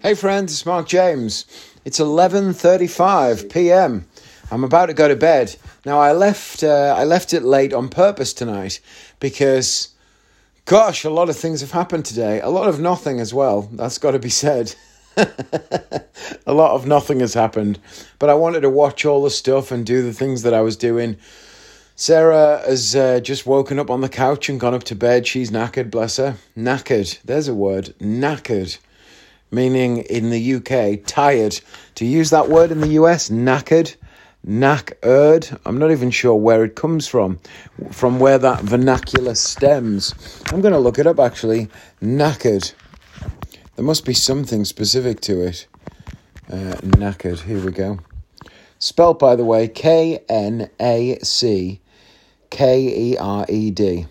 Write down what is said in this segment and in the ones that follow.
Hey friends, it's Mark James. It's 11:35 p.m. I'm about to go to bed. Now I left uh, I left it late on purpose tonight because gosh, a lot of things have happened today. A lot of nothing as well. That's got to be said. a lot of nothing has happened, but I wanted to watch all the stuff and do the things that I was doing. Sarah has uh, just woken up on the couch and gone up to bed. She's knackered, bless her. Knackered. There's a word. Knackered meaning in the UK, tired. To use that word in the US, knackered, knackered. I'm not even sure where it comes from, from where that vernacular stems. I'm going to look it up actually. Knackered. There must be something specific to it. Uh, knackered. Here we go. Spelt, by the way, K N A C K E R E D.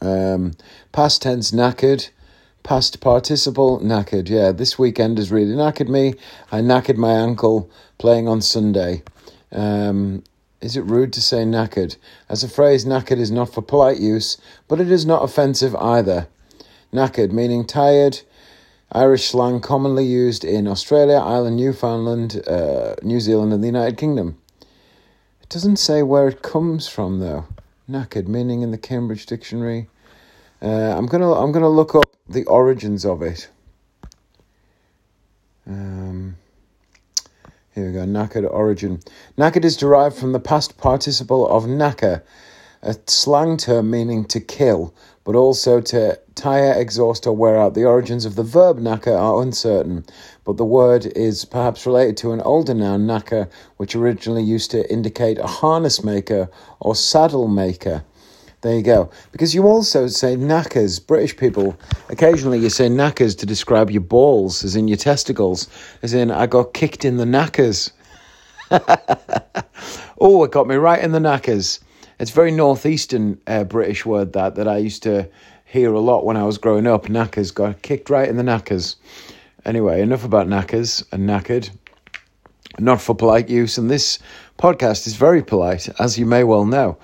Um, past tense knackered Past participle, knackered. Yeah, this weekend has really knackered me. I knackered my ankle playing on Sunday. Um, is it rude to say knackered? As a phrase, knackered is not for polite use, but it is not offensive either. Knackered, meaning tired, Irish slang commonly used in Australia, Ireland, Newfoundland, uh, New Zealand, and the United Kingdom. It doesn't say where it comes from, though. Knackered, meaning in the Cambridge Dictionary. Uh, I'm gonna I'm gonna look up the origins of it. Um, here we go. Knackered origin. Knackered is derived from the past participle of knacker, a slang term meaning to kill, but also to tire, exhaust, or wear out. The origins of the verb knacker are uncertain, but the word is perhaps related to an older noun, knacker, which originally used to indicate a harness maker or saddle maker. There you go. Because you also say knackers. British people, occasionally you say knackers to describe your balls, as in your testicles, as in, I got kicked in the knackers. oh, it got me right in the knackers. It's very northeastern uh, British word that that I used to hear a lot when I was growing up. Knackers got kicked right in the knackers. Anyway, enough about knackers and knackered. Not for polite use, and this podcast is very polite, as you may well know.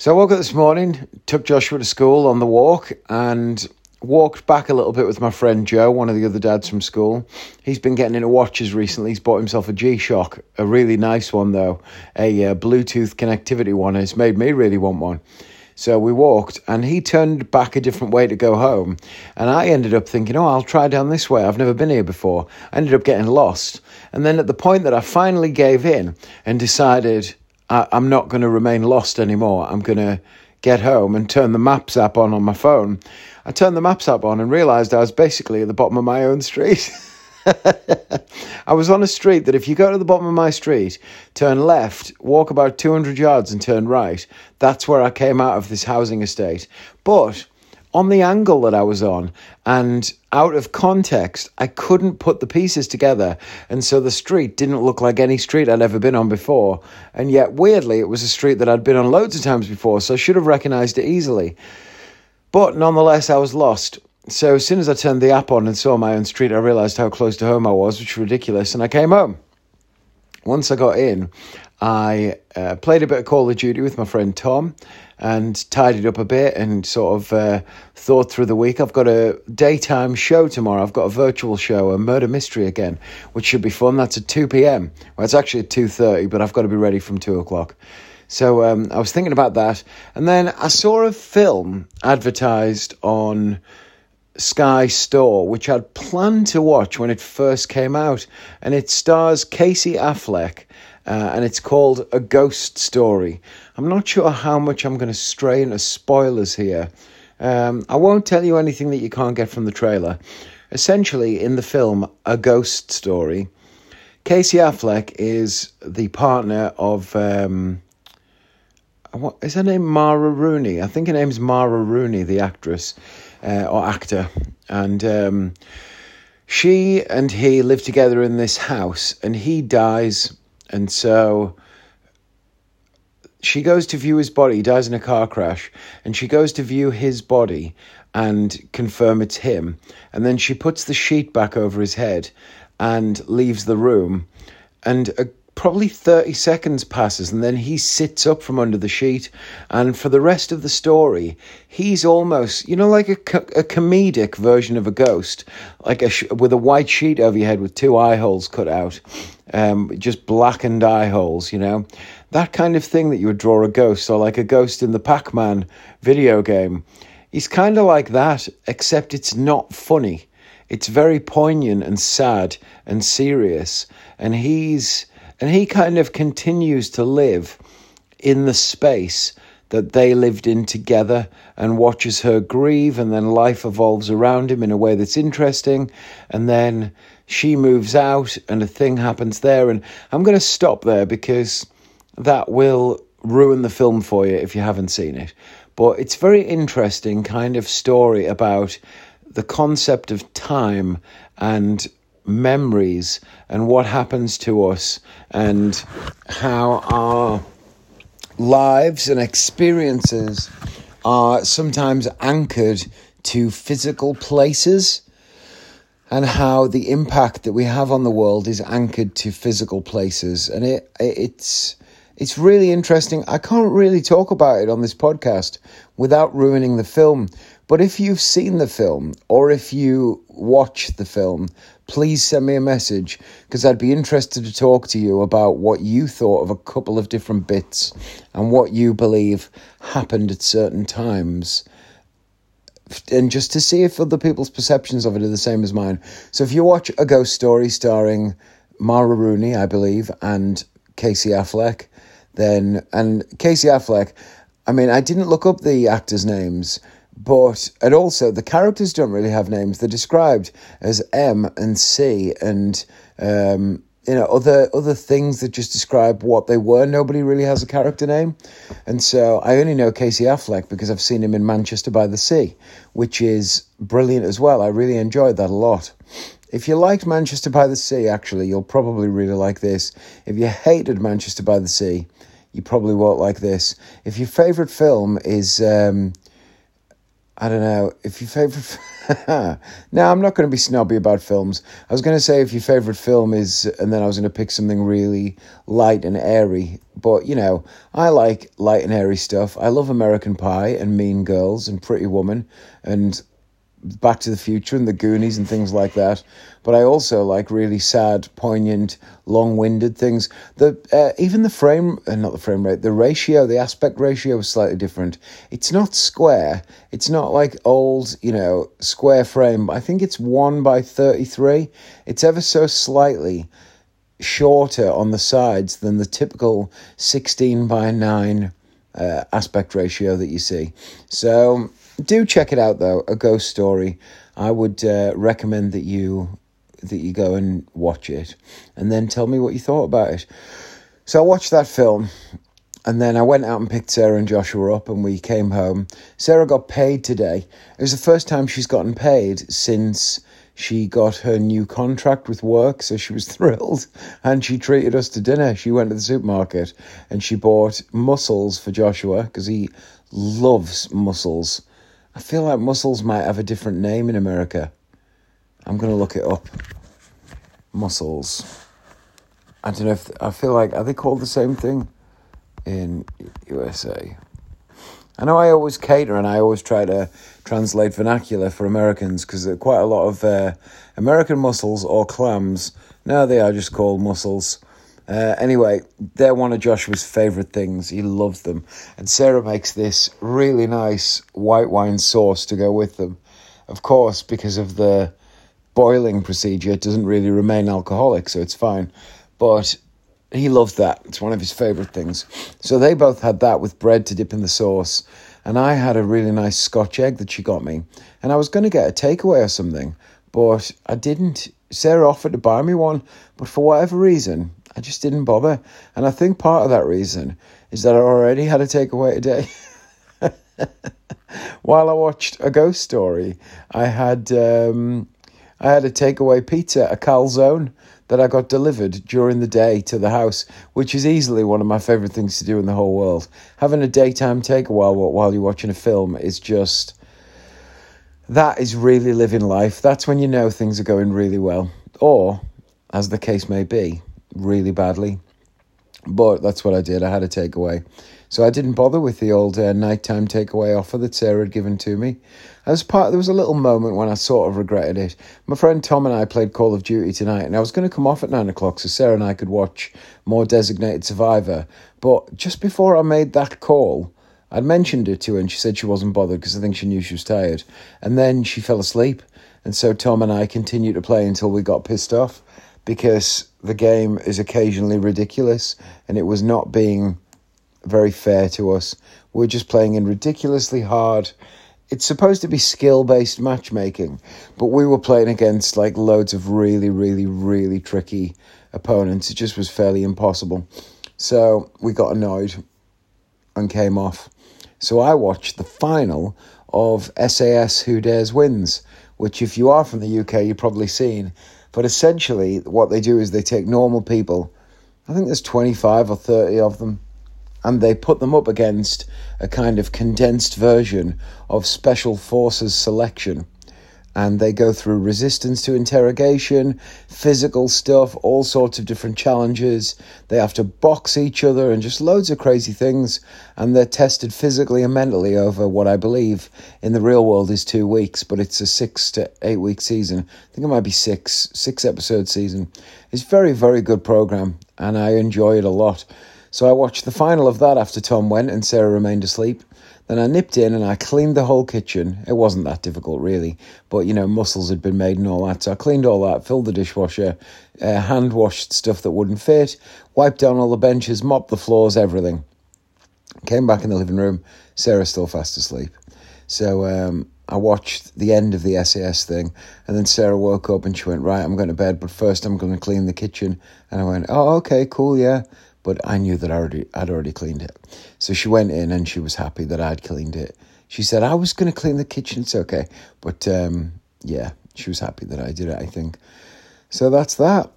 So I woke up this morning, took Joshua to school on the walk, and walked back a little bit with my friend Joe, one of the other dads from school. He's been getting into watches recently. He's bought himself a G Shock, a really nice one though, a uh, Bluetooth connectivity one. It's made me really want one. So we walked, and he turned back a different way to go home. And I ended up thinking, oh, I'll try down this way. I've never been here before. I ended up getting lost. And then at the point that I finally gave in and decided I, am not going to remain lost anymore. I'm going to get home and turn the maps app on on my phone. I turned the maps app on and realized I was basically at the bottom of my own street. I was on a street that if you go to the bottom of my street, turn left, walk about 200 yards and turn right, that's where I came out of this housing estate. But on the angle that I was on and out of context, I couldn't put the pieces together. And so the street didn't look like any street I'd ever been on before. And yet, weirdly, it was a street that I'd been on loads of times before, so I should have recognized it easily. But nonetheless, I was lost. So as soon as I turned the app on and saw my own street, I realized how close to home I was, which was ridiculous, and I came home. Once I got in, I uh, played a bit of Call of Duty with my friend Tom and tidied up a bit and sort of uh, thought through the week. I've got a daytime show tomorrow. I've got a virtual show, a murder mystery again, which should be fun. That's at 2 p.m. Well, it's actually at 2.30, but I've got to be ready from 2 o'clock. So um, I was thinking about that. And then I saw a film advertised on Sky Store, which I'd planned to watch when it first came out. And it stars Casey Affleck uh, and it's called A Ghost Story. I'm not sure how much I'm going to stray into spoilers here. Um, I won't tell you anything that you can't get from the trailer. Essentially, in the film A Ghost Story, Casey Affleck is the partner of. Um, what is her name? Mara Rooney. I think her name's Mara Rooney, the actress uh, or actor, and um, she and he live together in this house, and he dies and so she goes to view his body. He dies in a car crash. And she goes to view his body and confirm it's him. And then she puts the sheet back over his head and leaves the room. And probably 30 seconds passes and then he sits up from under the sheet and for the rest of the story he's almost you know like a, a comedic version of a ghost like a sh- with a white sheet over your head with two eye holes cut out um, just blackened eye holes you know? That kind of thing that you would draw a ghost or like a ghost in the pac-man video game. He's kind of like that except it's not funny. It's very poignant and sad and serious and he's and he kind of continues to live in the space that they lived in together and watches her grieve and then life evolves around him in a way that's interesting. And then she moves out and a thing happens there. And I'm going to stop there because that will ruin the film for you if you haven't seen it. But it's very interesting kind of story about the concept of time and memories and what happens to us and how our lives and experiences are sometimes anchored to physical places and how the impact that we have on the world is anchored to physical places and it it's it's really interesting. I can't really talk about it on this podcast without ruining the film. But if you've seen the film or if you watch the film, please send me a message because I'd be interested to talk to you about what you thought of a couple of different bits and what you believe happened at certain times. And just to see if other people's perceptions of it are the same as mine. So if you watch A Ghost Story starring Mara Rooney, I believe, and Casey Affleck, then, and Casey Affleck, I mean, I didn't look up the actors' names but and also the characters don't really have names. They're described as M and C and um, you know other other things that just describe what they were. Nobody really has a character name, and so I only know Casey Affleck because I've seen him in Manchester by the Sea, which is brilliant as well. I really enjoyed that a lot. If you liked Manchester by the Sea, actually, you'll probably really like this. If you hated Manchester by the Sea, you probably won't like this. If your favourite film is um, I don't know if your favorite. now I'm not going to be snobby about films. I was going to say if your favorite film is, and then I was going to pick something really light and airy. But you know, I like light and airy stuff. I love American Pie and Mean Girls and Pretty Woman and Back to the Future and the Goonies and things like that. But I also like really sad, poignant, long-winded things. The uh, even the frame, uh, not the frame rate, the ratio, the aspect ratio is slightly different. It's not square. It's not like old, you know, square frame. I think it's one by thirty-three. It's ever so slightly shorter on the sides than the typical sixteen by nine uh, aspect ratio that you see. So do check it out though, a ghost story. I would uh, recommend that you that you go and watch it, and then tell me what you thought about it. So I watched that film, and then I went out and picked Sarah and Joshua up, and we came home. Sarah got paid today. It was the first time she's gotten paid since she got her new contract with work, so she was thrilled. And she treated us to dinner. She went to the supermarket and she bought mussels for Joshua because he loves mussels. I feel like mussels might have a different name in America. I'm going to look it up. Mussels. I don't know if I feel like are they called the same thing in USA? I know I always cater and I always try to translate vernacular for Americans because quite a lot of uh, American mussels or clams. Now they are just called mussels. Uh, anyway, they're one of Joshua's favourite things. He loves them. And Sarah makes this really nice white wine sauce to go with them. Of course, because of the boiling procedure, it doesn't really remain alcoholic, so it's fine. But he loves that. It's one of his favourite things. So they both had that with bread to dip in the sauce. And I had a really nice scotch egg that she got me. And I was going to get a takeaway or something, but I didn't. Sarah offered to buy me one, but for whatever reason, I just didn't bother. And I think part of that reason is that I already had a takeaway today. While I watched a ghost story, I had um, I had a takeaway pizza, a calzone that I got delivered during the day to the house, which is easily one of my favorite things to do in the whole world. Having a daytime takeaway while while you're watching a film is just that is really living life. That's when you know things are going really well, or as the case may be, really badly. But that's what I did. I had a takeaway. So I didn't bother with the old uh, nighttime takeaway offer that Sarah had given to me. As part, there was a little moment when I sort of regretted it. My friend Tom and I played Call of Duty tonight, and I was going to come off at nine o'clock so Sarah and I could watch more Designated Survivor. But just before I made that call, I'd mentioned it to her, and she said she wasn't bothered because I think she knew she was tired. And then she fell asleep, and so Tom and I continued to play until we got pissed off because the game is occasionally ridiculous, and it was not being very fair to us. We're just playing in ridiculously hard. It's supposed to be skill based matchmaking, but we were playing against like loads of really, really, really tricky opponents. It just was fairly impossible. So we got annoyed and came off. So I watched the final of SAS Who Dares Wins, which, if you are from the UK, you've probably seen. But essentially, what they do is they take normal people, I think there's 25 or 30 of them, and they put them up against a kind of condensed version of Special Forces selection. And they go through resistance to interrogation, physical stuff, all sorts of different challenges. They have to box each other and just loads of crazy things. And they're tested physically and mentally over what I believe in the real world is two weeks, but it's a six to eight week season. I think it might be six, six episode season. It's very, very good program, and I enjoy it a lot. So I watched the final of that after Tom went and Sarah remained asleep. Then I nipped in and I cleaned the whole kitchen. It wasn't that difficult, really, but you know, mussels had been made and all that. So I cleaned all that, filled the dishwasher, uh, hand washed stuff that wouldn't fit, wiped down all the benches, mopped the floors, everything. Came back in the living room. Sarah's still fast asleep. So um, I watched the end of the SAS thing, and then Sarah woke up and she went, Right, I'm going to bed, but first I'm going to clean the kitchen. And I went, Oh, okay, cool, yeah but I knew that I already I'd already cleaned it. So she went in and she was happy that I'd cleaned it. She said I was going to clean the kitchen. It's okay, but um, yeah, she was happy that I did it. I think. So that's that,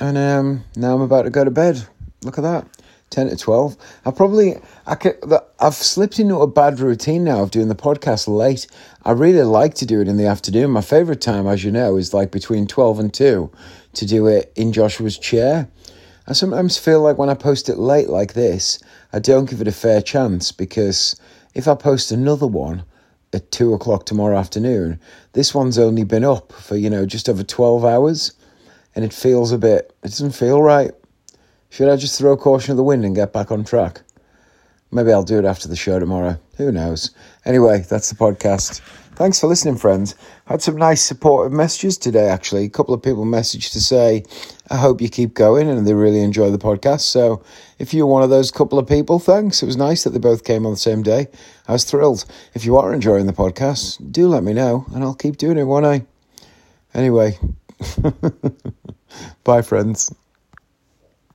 and um, now I'm about to go to bed. Look at that. 10 to 12 i probably i could, i've slipped into a bad routine now of doing the podcast late i really like to do it in the afternoon my favorite time as you know is like between 12 and 2 to do it in joshua's chair I sometimes feel like when I post it late like this, I don't give it a fair chance because if I post another one at two o'clock tomorrow afternoon, this one's only been up for, you know, just over 12 hours and it feels a bit, it doesn't feel right. Should I just throw caution to the wind and get back on track? Maybe I'll do it after the show tomorrow. Who knows? Anyway, that's the podcast. Thanks for listening, friends. Had some nice supportive messages today, actually. A couple of people messaged to say, I hope you keep going and they really enjoy the podcast. So if you're one of those couple of people, thanks. It was nice that they both came on the same day. I was thrilled. If you are enjoying the podcast, do let me know and I'll keep doing it, won't I? Anyway, bye, friends.